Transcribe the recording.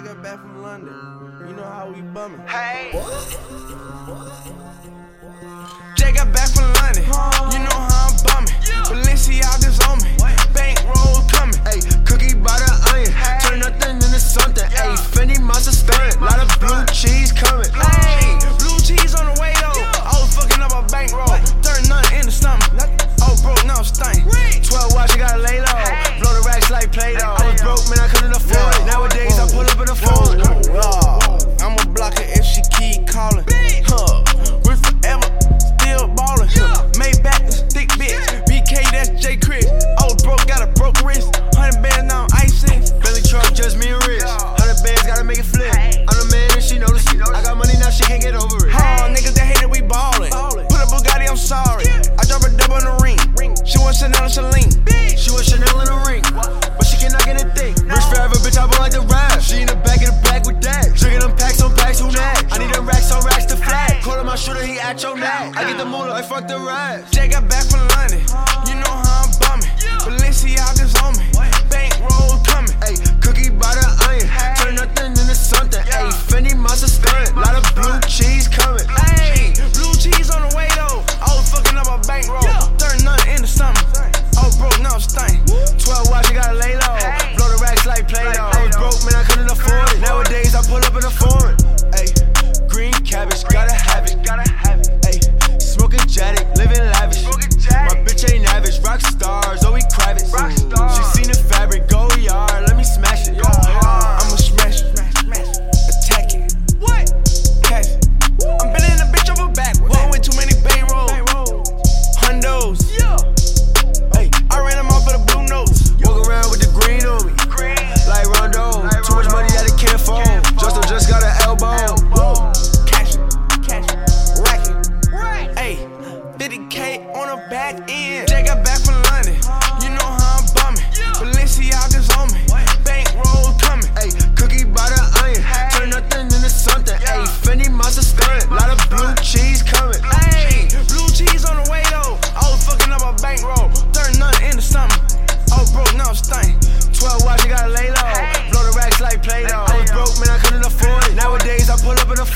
got back from London. You know how we bumming. Hey. Jay She want Chanel and. She was Chanel in the ring, but she cannot get a thing. Rich forever, bitch, I like the rap. She in the back of the back with that. Drinking them packs on packs, who that? I need them racks on racks to flag. Call him my shooter, he at your neck. I get the moolah, I fuck the rest. Jay got back from London. You know 50k on the back end. Jay got back from London. You know how I'm bumming. Balenciaga's on me. Bankroll coming. Ayy, cookie by the onion. Turn nothing into something. Ayy, Fendi monster stunning. Lot of blue cheese coming. Hey, blue cheese on the way though. I was fucking up a bankroll. Turn nothing into something. Oh, broke, now I'm stunning. 12 watch, you gotta lay low. Blow the racks like Play Doh. I was broke, man, I couldn't afford it. Nowadays, I pull up in a